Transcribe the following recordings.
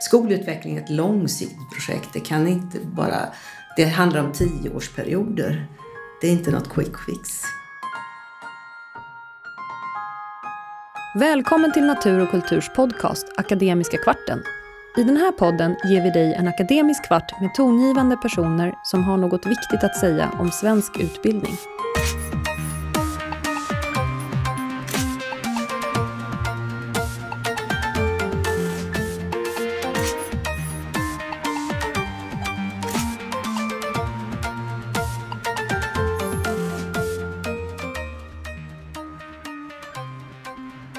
Skolutveckling är ett långsiktigt projekt. Det kan inte bara... Det handlar om tioårsperioder. Det är inte något quick fix. Välkommen till Natur och kulturs podcast Akademiska kvarten. I den här podden ger vi dig en akademisk kvart med tongivande personer som har något viktigt att säga om svensk utbildning.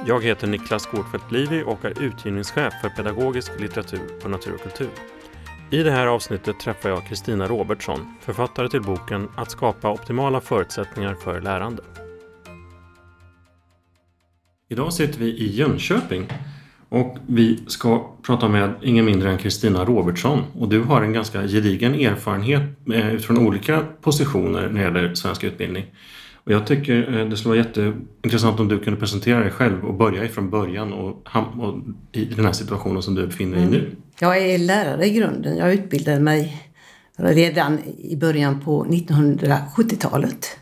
Jag heter Niklas Gårdfeldt Livi och är utgivningschef för pedagogisk litteratur på Natur och kultur. I det här avsnittet träffar jag Kristina Robertsson, författare till boken Att skapa optimala förutsättningar för lärande. Idag sitter vi i Jönköping och vi ska prata med ingen mindre än Kristina Robertsson. Och du har en ganska gedigen erfarenhet eh, utifrån olika positioner när det gäller svensk utbildning. Och jag tycker eh, det skulle vara jätteintressant om du kunde presentera dig själv och börja ifrån början och, och i den här situationen som du befinner dig i nu. Mm. Jag är lärare i grunden. Jag utbildade mig redan i början på 1970-talet.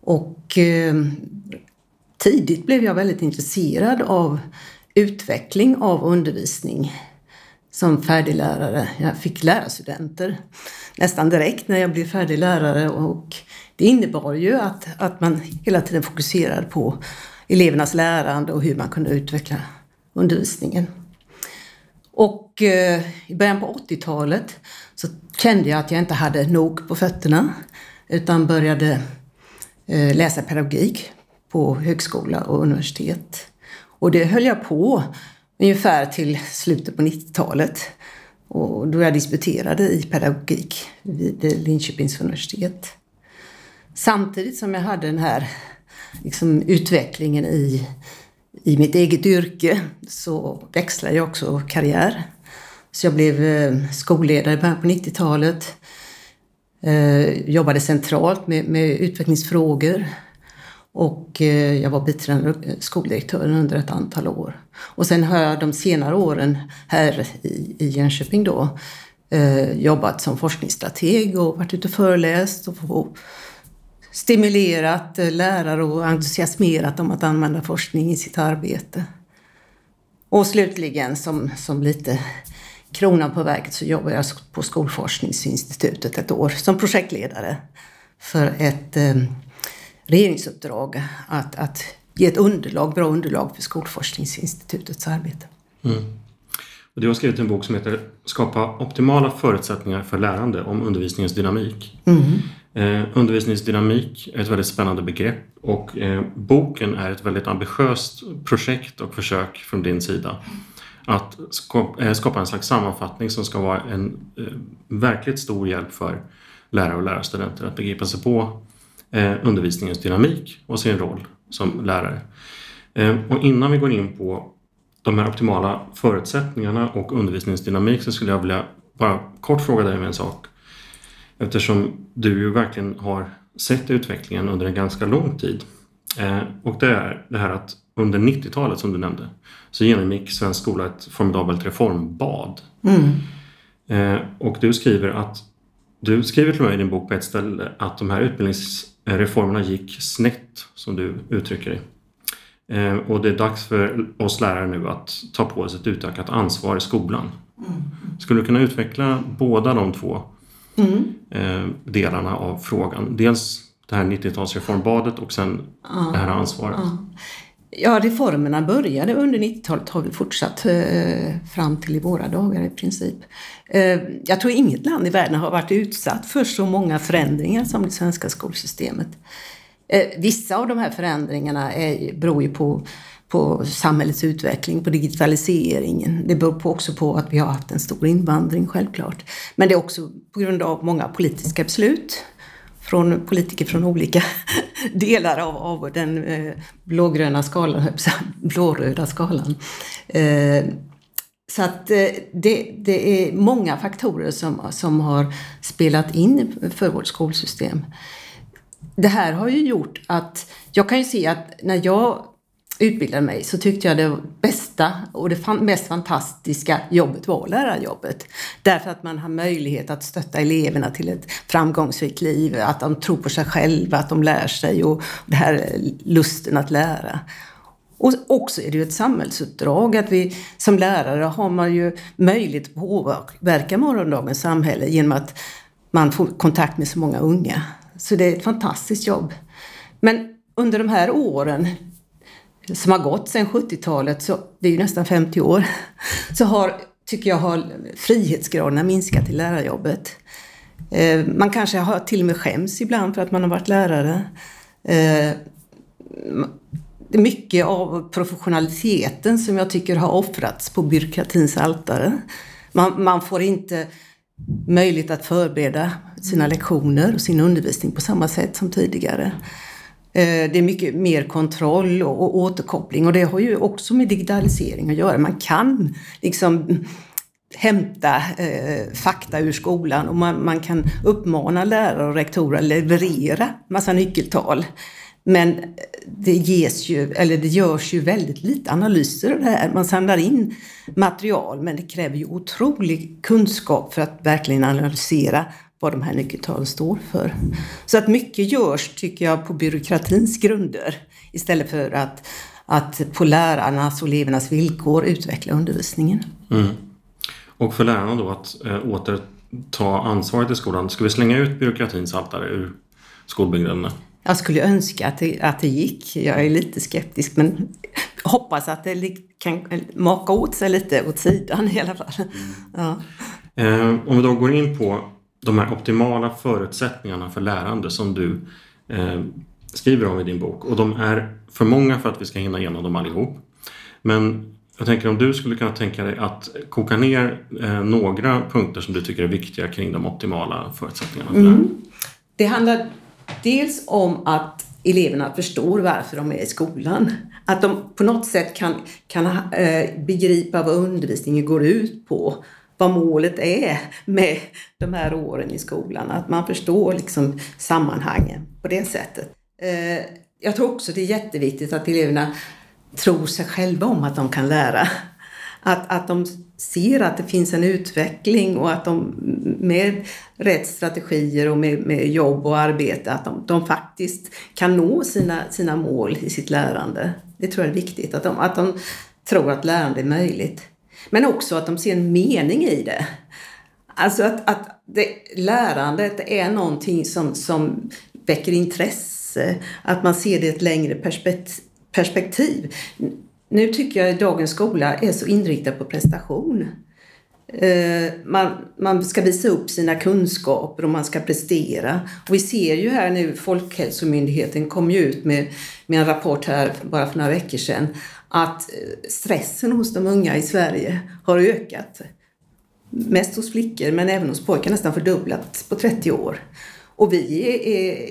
Och eh, tidigt blev jag väldigt intresserad av utveckling av undervisning som färdig lärare. Jag fick lärarstudenter nästan direkt när jag blev färdig lärare och det innebar ju att, att man hela tiden fokuserade på elevernas lärande och hur man kunde utveckla undervisningen. Och eh, i början på 80-talet så kände jag att jag inte hade nog på fötterna utan började eh, läsa pedagogik på högskola och universitet. Och det höll jag på ungefär till slutet på 90-talet och då jag disputerade i pedagogik vid Linköpings universitet. Samtidigt som jag hade den här liksom, utvecklingen i, i mitt eget yrke så växlade jag också karriär. Så jag blev eh, skolledare i början på 90-talet. Eh, jobbade centralt med, med utvecklingsfrågor. Och eh, jag var biträdande skoldirektör under ett antal år. Och sen har jag de senare åren här i, i Jönköping då eh, jobbat som forskningsstrateg och varit ute och föreläst och stimulerat eh, lärare och entusiasmerat dem att använda forskning i sitt arbete. Och slutligen som, som lite kronan på verket så jobbar jag på Skolforskningsinstitutet ett år som projektledare för ett eh, regeringsuppdrag att, att ge ett underlag, bra underlag för Skolforskningsinstitutets arbete. Mm. Och du har skrivit en bok som heter Skapa optimala förutsättningar för lärande om undervisningens dynamik. Mm. Eh, undervisningsdynamik är ett väldigt spännande begrepp och eh, boken är ett väldigt ambitiöst projekt och försök från din sida att skapa, eh, skapa en slags sammanfattning som ska vara en eh, verkligt stor hjälp för lärare och lärarstudenter att begripa sig på eh, undervisningens dynamik och sin roll som lärare. Eh, och innan vi går in på de här optimala förutsättningarna och undervisningens dynamik så skulle jag vilja bara kort fråga dig om en sak. Eftersom du ju verkligen har sett utvecklingen under en ganska lång tid. Eh, och det är det här att under 90-talet som du nämnde så genomgick svensk skola ett formidabelt reformbad. Mm. Eh, och du skriver att du skriver till mig i din bok på ett ställe att de här utbildningsreformerna gick snett, som du uttrycker det. Eh, och det är dags för oss lärare nu att ta på oss ett utökat ansvar i skolan. Mm. Skulle du kunna utveckla båda de två mm. Eh, delarna av frågan? Dels det här 90-talsreformbadet och sen ja. det här ansvaret. Ja. ja, reformerna började under 90-talet har vi fortsatt eh, fram till i våra dagar i princip. Eh, jag tror inget land i världen har varit utsatt för så många förändringar som det svenska skolsystemet. Eh, vissa av de här förändringarna är, beror ju på, på samhällets utveckling, på digitaliseringen. Det beror på också på att vi har haft en stor invandring självklart. Men det är också på grund av många politiska beslut från politiker från olika delar av, av den eh, blågröna skalan, blåröda skalan. Eh, så att eh, det, det, är många faktorer som, som har spelat in för vårt skolsystem det här har ju gjort att jag kan ju se att när jag utbildade mig så tyckte jag det bästa och det mest fantastiska jobbet var lärarjobbet. Därför att man har möjlighet att stötta eleverna till ett framgångsrikt liv, att de tror på sig själva, att de lär sig och det här lusten att lära. Och också är det ju ett samhällsuppdrag att vi som lärare har man ju möjlighet att påverka morgondagens samhälle genom att man får kontakt med så många unga. Så det är ett fantastiskt jobb. Men under de här åren som har gått sedan 70-talet, så det är ju nästan 50 år, så har, tycker jag har frihetsgraderna minskat i lärarjobbet. Eh, man kanske har till och med skäms ibland för att man har varit lärare. Eh, mycket av professionaliteten som jag tycker har offrats på byråkratins altare. Man, man får inte möjlighet att förbereda sina lektioner och sin undervisning på samma sätt som tidigare. Eh, det är mycket mer kontroll och återkoppling och det har ju också med digitalisering att göra. Man kan liksom hämta eh, fakta ur skolan och man, man, kan uppmana lärare och rektorer att leverera massa nyckeltal. Men det ges ju, eller det görs ju väldigt lite analyser av det här. Man samlar in material men det kräver ju otrolig kunskap för att verkligen analysera vad de här nyckeltalen står för. Så att mycket görs, tycker jag, på byråkratins grunder istället för att, att på lärarnas och elevernas villkor utveckla undervisningen. Mm. Och för lärarna då att äh, återta ansvaret i skolan. Ska vi slänga ut byråkratins altare ur skolbyggnaderna? Jag skulle önska att det, att det gick. Jag är lite skeptisk men hoppas att det kan maka åt sig lite åt sidan i alla fall. Mm. Ja. Eh, om vi då går in på de här optimala förutsättningarna för lärande som du eh, skriver om i din bok. Och de är för många för att vi ska hinna igenom dem allihop. Men jag tänker om du skulle kunna tänka dig att koka ner eh, några punkter som du tycker är viktiga kring de optimala förutsättningarna för mm. Det handlar dels om att eleverna förstår varför de är i skolan. Att de på något sätt kan, kan eh, begripa vad undervisningen går ut på vad målet är med de här åren i skolan. Att man förstår liksom sammanhangen på det sättet. Eh, jag tror också det är jätteviktigt att eleverna tror sig själva om att de kan lära. Att, att de ser att det finns en utveckling och att de med rätt strategier och med, med jobb och arbete att de, de, faktiskt kan nå sina, sina mål i sitt lärande. Det tror jag är viktigt, att de, att de tror att lärande är möjligt. Men också att de ser en mening i det. Alltså att, att det, lärandet är någonting som, som väcker intresse, att man ser det i ett längre perspektiv. Nu tycker jag att dagens skola är så inriktad på prestation. Eh, man, man ska visa upp sina kunskaper och man ska prestera. Och vi ser ju här nu, Folkhälsomyndigheten kom ju ut med, med en rapport här bara för några veckor sedan att eh, stressen hos de unga i Sverige har ökat. Mest hos flickor men även hos pojkar nästan fördubblats på 30 år. Och vi är,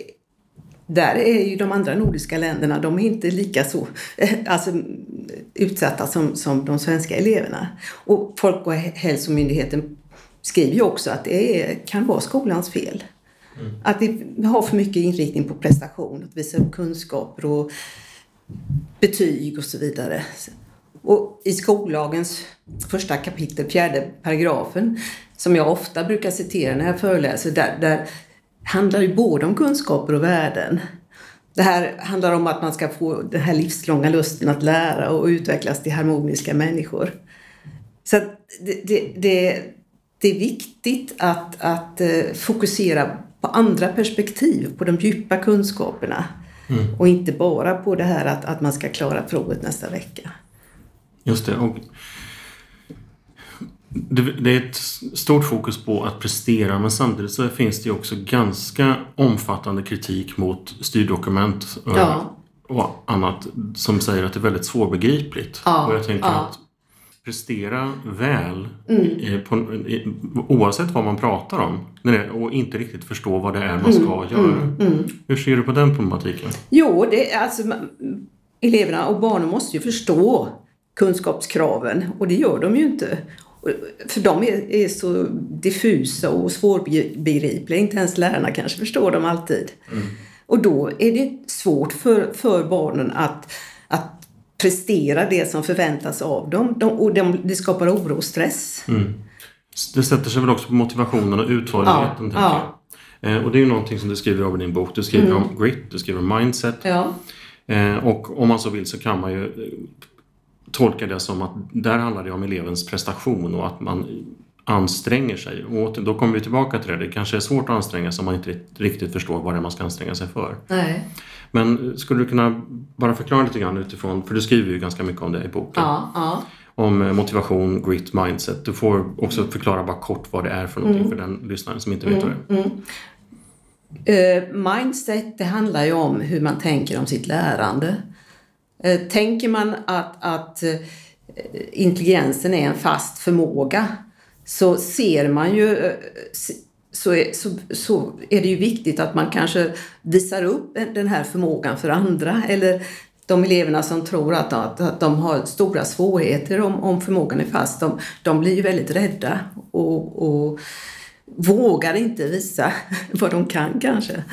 där är ju de andra nordiska länderna, de är inte lika så alltså, utsatta som, som de svenska eleverna. Och Folkhälsomyndigheten skriver ju också att det är, kan vara skolans fel. Mm. Att vi har för mycket inriktning på prestation, att visa upp kunskaper och betyg och så vidare. Och i skollagens första kapitel, fjärde paragrafen, som jag ofta brukar citera när jag föreläser, där, där handlar ju både om kunskaper och värden. Det här handlar om att man ska få den här livslånga lusten att lära och utvecklas till harmoniska människor. Så det, det, det, det är viktigt att, att eh, fokusera på andra perspektiv, på de djupa kunskaperna. Mm. Och inte bara på det här att, att man ska klara provet nästa vecka. Just det. Och det, är ett stort fokus på att prestera men samtidigt så finns det också ganska omfattande kritik mot styrdokument ja. och annat som säger att det är väldigt svårbegripligt. Ja. Och jag tänker ja. att prestera väl mm. på, oavsett vad man pratar om och inte riktigt förstå vad det är man ska mm. göra. Mm. mm. Hur ser du på den problematiken? Jo, det, alltså, eleverna och barnen måste ju förstå kunskapskraven och det gör de ju inte. För de är, är så diffusa och svårbegripliga. Inte ens lärarna kanske förstår dem alltid. Mm. Och då är det svårt för, för barnen att, att prestera det som förväntas av dem. De, och de, det skapar oro och stress. Mm. Det sätter sig väl också på motivationen och uthålligheten. Ja, ja. Eh, och det är ju någonting som du skriver om i din bok. Du skriver mm. om grit, du skriver om mindset. Ja. Eh, och om man så vill så kan man ju tolka det som att där handlar det om elevens prestation och att man anstränger sig. Och då kommer vi tillbaka till det. Det kanske är svårt att anstränga sig om man inte riktigt förstår vad det är man ska anstränga sig för. Nej. Men skulle du kunna bara förklara lite grann utifrån, för du skriver ju ganska mycket om det i boken. Ja, ja. Om eh, motivation, grit, mindset. Du får också förklara bara kort vad det är för någonting mm. för den lyssnaren som inte vet mm, vad det är. Mm. Uh, mindset, det handlar ju om hur man tänker om sitt lärande. Uh, tänker man att, att uh, intelligensen är en fast förmåga så ser man ju eh, så är, så, så är det ju viktigt att man kanske visar upp den här förmågan för andra. Eller de eleverna som tror att, att, att de har stora svårigheter om, om förmågan är fast, de, de blir ju väldigt rädda och, och vågar inte visa vad de kan kanske.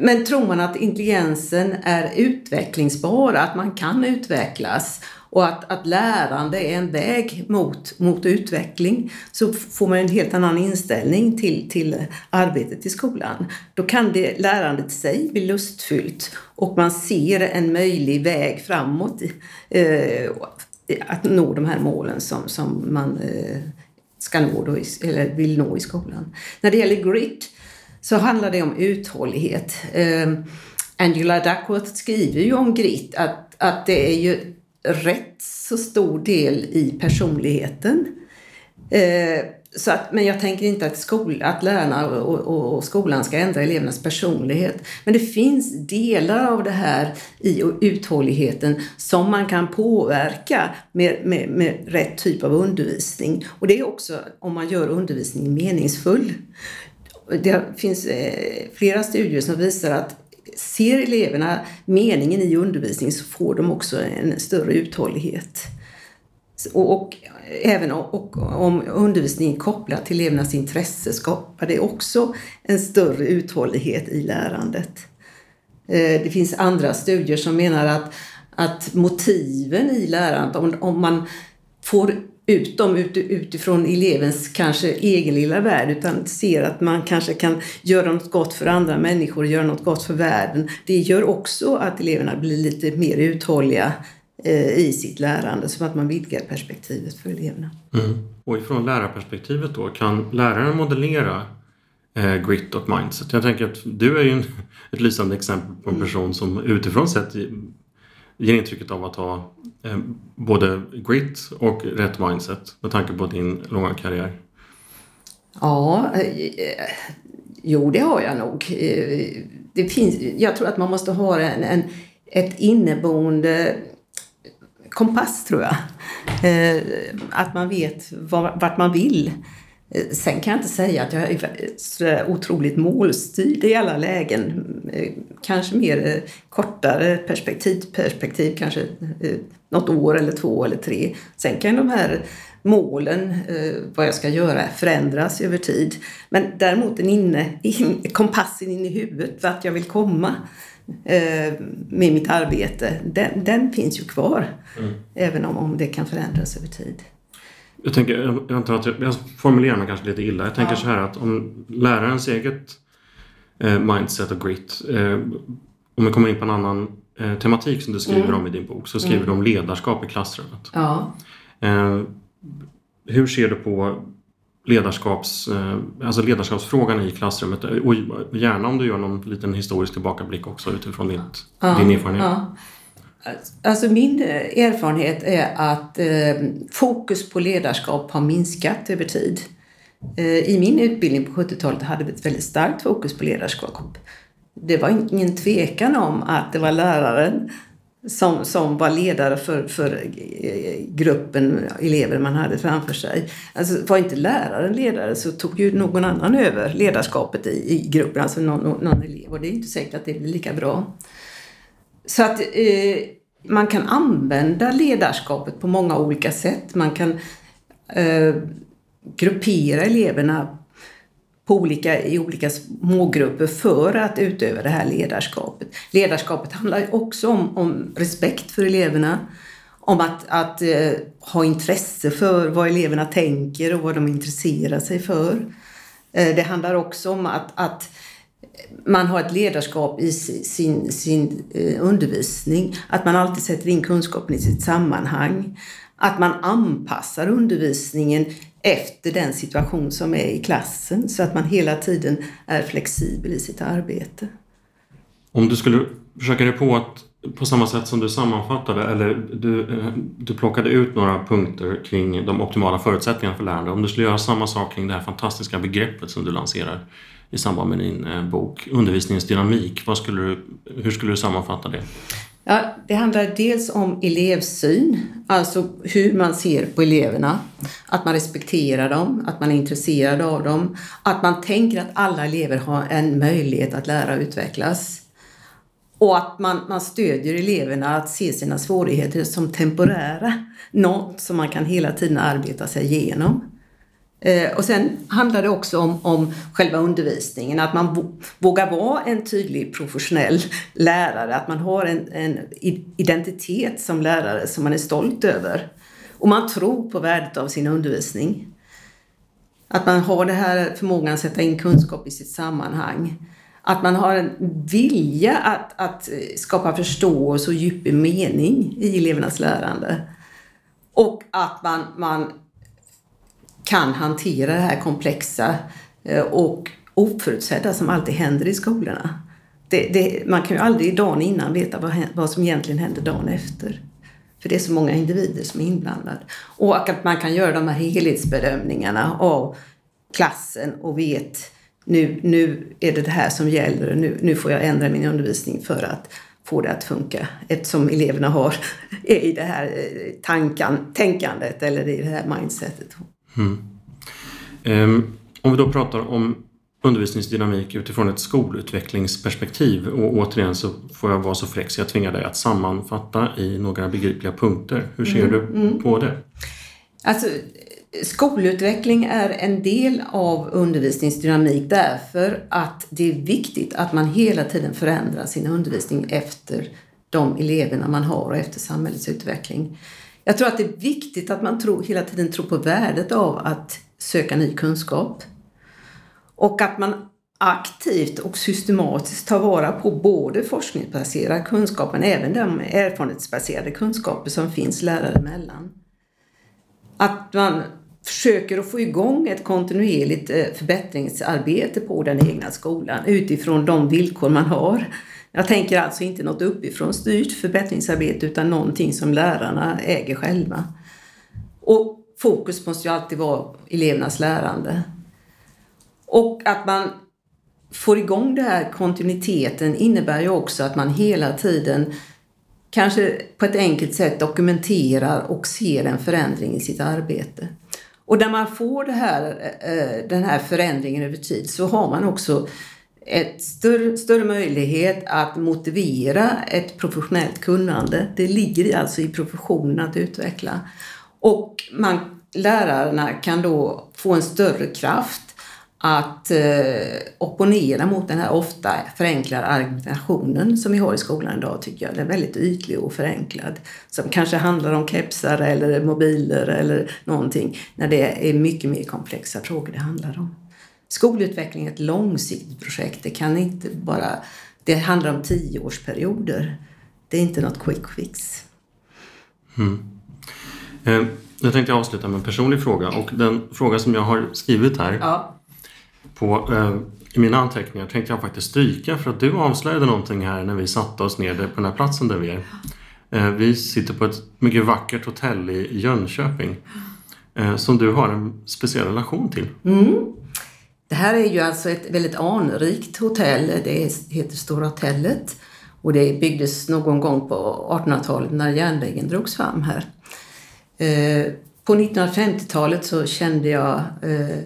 Men tror man att intelligensen är utvecklingsbar, att man kan utvecklas och att, att lärande är en väg mot, mot utveckling så får man en helt annan inställning till, till arbetet i skolan. Då kan det, lärandet i sig bli lustfyllt och man ser en möjlig väg framåt eh, att nå de här målen som, som man eh, ska nå då, eller vill nå i skolan. När det gäller grit så handlar det om uthållighet. Eh, Angela Duckworth skriver ju om grit att, att det är ju rätt så stor del i personligheten. Eh, så att, men jag tänker inte att, skol, att lärarna och, och, och, skolan ska ändra elevernas personlighet. Men det finns delar av det här i uthålligheten som man kan påverka med, med, med rätt typ av undervisning. Och det är också om man gör undervisningen meningsfull. Det finns eh, flera studier som visar att ser eleverna meningen i undervisningen så får de också en större uthållighet. Och, och även och, om undervisningen är kopplad till elevernas intresse skapar det också en större uthållighet i lärandet. Eh, det finns andra studier som menar att, att motiven i lärandet, om, om man får ut dem utifrån elevens kanske egen lilla värld utan ser att man kanske kan göra något gott för andra människor, göra något gott för världen. Det gör också att eleverna blir lite mer uthålliga eh, i sitt lärande, som att man vidgar perspektivet för eleverna. Mm. Och ifrån lärarperspektivet då, kan läraren modellera eh, grit och mindset? Jag tänker att du är ju en, ett lysande exempel på en mm. person som utifrån sett ger intrycket av att ha eh, både grit och rätt mindset med tanke på din långa karriär? Ja, eh, jo det har jag nog. Eh, det finns, jag tror att man måste ha en, en ett inneboende kompass tror jag. Eh, att man vet var, vart man vill. Eh, sen kan jag inte säga att jag är så otroligt målstyrd i alla lägen. Eh, kanske mer eh, kortare perspektiv, perspektiv kanske något år eller två eller tre. Sen kan de här målen, vad jag ska göra, förändras över tid. Men däremot en inne, in, kompassen in i huvudet, vart jag vill komma med mitt arbete, den, den finns ju kvar. Mm. Även om, om det kan förändras över tid. Jag, tänker, jag, antar att jag, jag formulerar mig kanske lite illa. Jag tänker ja. så här att om lärarens eget eh, mindset och grit, eh, om vi kommer in på en annan eh, tematik som du skriver mm. om i din bok, så skriver mm. du om ledarskap i klassrummet. Ja. Eh, hur ser du på ledarskaps, eh, alltså ledarskapsfrågan i klassrummet? Och gärna om du gör någon liten historisk tillbakablick också utifrån ditt, ja. din erfarenhet. Ja. Alltså min erfarenhet är att eh, fokus på ledarskap har minskat över tid. Eh, I min utbildning på 70-talet hade vi ett väldigt starkt fokus på ledarskap. Det var ingen tvekan om att det var läraren som, som var ledare för, för eh, gruppen elever man hade framför sig. Alltså var inte läraren ledare så tog ju någon annan över ledarskapet i, i gruppen, alltså någon, någon elev. Och det är inte säkert att det blir lika bra. Så att eh, man kan använda ledarskapet på många olika sätt. Man kan eh, gruppera eleverna på olika, i olika smågrupper för att utöva det här ledarskapet. Ledarskapet handlar också om, om respekt för eleverna, om att, att eh, ha intresse för vad eleverna tänker och vad de intresserar sig för. Eh, det handlar också om att, att man har ett ledarskap i sin, sin eh, undervisning, att man alltid sätter in kunskapen i sitt sammanhang, att man anpassar undervisningen efter den situation som är i klassen så att man hela tiden är flexibel i sitt arbete. Om du skulle försöka dig på att på samma sätt som du sammanfattade eller du, eh, du plockade ut några punkter kring de optimala förutsättningarna för lärande. Om du skulle göra samma sak kring det här fantastiska begreppet som du lanserar i samband med din eh, bok Undervisningens dynamik. Vad skulle du, hur skulle du sammanfatta det? Ja, det handlar dels om elevsyn, alltså hur man ser på eleverna. Att man respekterar dem, att man är intresserad av dem. Att man tänker att alla elever har en möjlighet att lära och utvecklas. Och att man, man stödjer eleverna att se sina svårigheter som temporära. Något som man kan hela tiden arbeta sig igenom. Eh, och sen handlar det också om, om själva undervisningen, att man vågar vara en tydlig professionell lärare, att man har en, en, identitet som lärare som man är stolt över. Och man tror på värdet av sin undervisning. Att man har den här förmågan att sätta in kunskap i sitt sammanhang. Att man har en vilja att, att eh, skapa förståelse och djup mening i elevernas lärande. Och att man, man kan hantera det här komplexa eh, och oförutsedda som alltid händer i skolorna. Det, det, man kan ju aldrig dagen innan veta vad, vad som egentligen händer dagen efter. För det är så många individer som är inblandade. Och att man kan göra de här helhetsbedömningarna av klassen och vet nu, nu är det det här som gäller och nu, nu får jag ändra min undervisning för att få det att funka eftersom eleverna har, är i det här eh, tankan, tänkandet eller i det här mindsetet. Mm. Um, om vi då pratar om undervisningsdynamik utifrån ett skolutvecklingsperspektiv och återigen så får jag vara så fräck så jag tvingar dig att sammanfatta i några begripliga punkter. Hur ser mm, du mm. på det? Alltså, skolutveckling är en del av undervisningsdynamik därför att det är viktigt att man hela tiden förändrar sin undervisning efter de eleverna man har och efter samhällets utveckling. Jag tror att det är viktigt att man tror, hela tiden tror på värdet av att söka ny kunskap. Och att man aktivt och systematiskt tar vara på både forskningsbaserad kunskap men även de erfarenhetsbaserade kunskaper som finns lärare emellan. Att man försöker att få igång ett kontinuerligt eh, förbättringsarbete på den egna skolan utifrån de villkor man har. Jag tänker alltså inte något uppifrån styrt förbättringsarbete utan någonting som lärarna äger själva. Och fokus måste ju alltid vara elevernas lärande. Och att man får igång den här kontinuiteten innebär ju också att man hela tiden kanske på ett enkelt sätt dokumenterar och ser en förändring i sitt arbete. Och när man får det här, eh, den här förändringen över tid så har man också ett större, större möjlighet att motivera ett professionellt kunnande. Det ligger alltså i professionen att utveckla. Och man, lärarna kan då få en större kraft att eh, opponera mot den här ofta förenklade argumentationen som vi har i skolan idag tycker jag. Den är väldigt ytlig och förenklad. Som kanske handlar om kepsar eller mobiler eller någonting. När det är mycket mer komplexa frågor det handlar om. Skolutveckling är ett långsiktigt projekt. Det kan inte bara... Det handlar om tioårsperioder. Det är inte något quick fix. Mm. Eh, jag tänkte avsluta med en personlig fråga och den fråga som jag har skrivit här ja på, eh, i mina anteckningar tänkte jag faktiskt stryka för att du avslöjade någonting här när vi satte oss ner på den här platsen där vi är. Eh, vi sitter på ett mycket vackert hotell i Jönköping eh, som du har en speciell relation till. Mm. Det här är ju alltså ett väldigt anrikt hotell. Det heter Stora hotellet och det byggdes någon gång på 1800-talet när järnvägen drogs fram här. Eh, på 1950-talet så kände jag eh,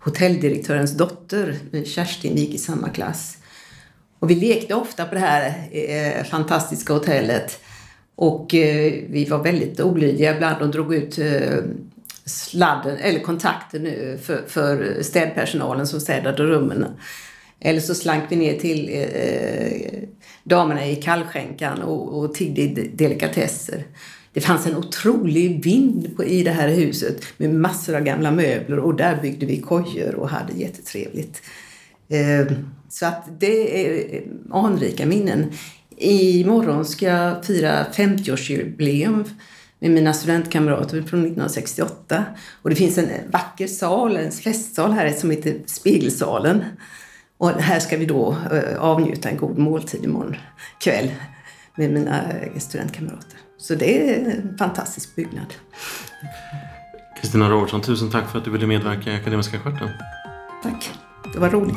hotelldirektörens dotter, Kerstin, gick i samma klass. Och vi lekte ofta på det här eh, fantastiska hotellet. Och eh, vi var väldigt olydiga ibland och drog ut eh, sladden eller kontakten nu för, för städpersonalen som städade rummen. Eller så slank vi ner till eh, damerna i kallskänkan och, och tiggde delikatesser. Det fanns en otrolig vind på, i det här huset med massor av gamla möbler och där byggde vi kojor och hade jättetrevligt. Eh, så att det är eh, anrika minnen. Imorgon ska jag fira 50-årsjubileum med mina studentkamrater från 1968. Och det finns en vacker sal, en festsal här som heter Spegelsalen. Och här ska vi då eh, avnjuta en god måltid imorgon kväll med mina eh, studentkamrater. Så det är en fantastisk byggnad. Kristina Robertsson, tusen tack för att du ville medverka i Akademiska kvarten. Tack, det var roligt.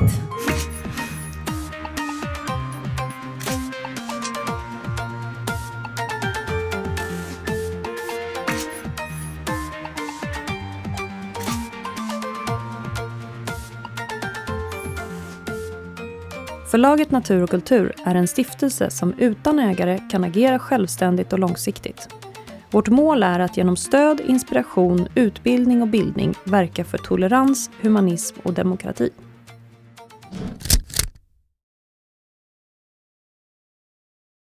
Förlaget Natur och kultur är en stiftelse som utan ägare kan agera självständigt och långsiktigt. Vårt mål är att genom stöd, inspiration, utbildning och bildning verka för tolerans, humanism och demokrati.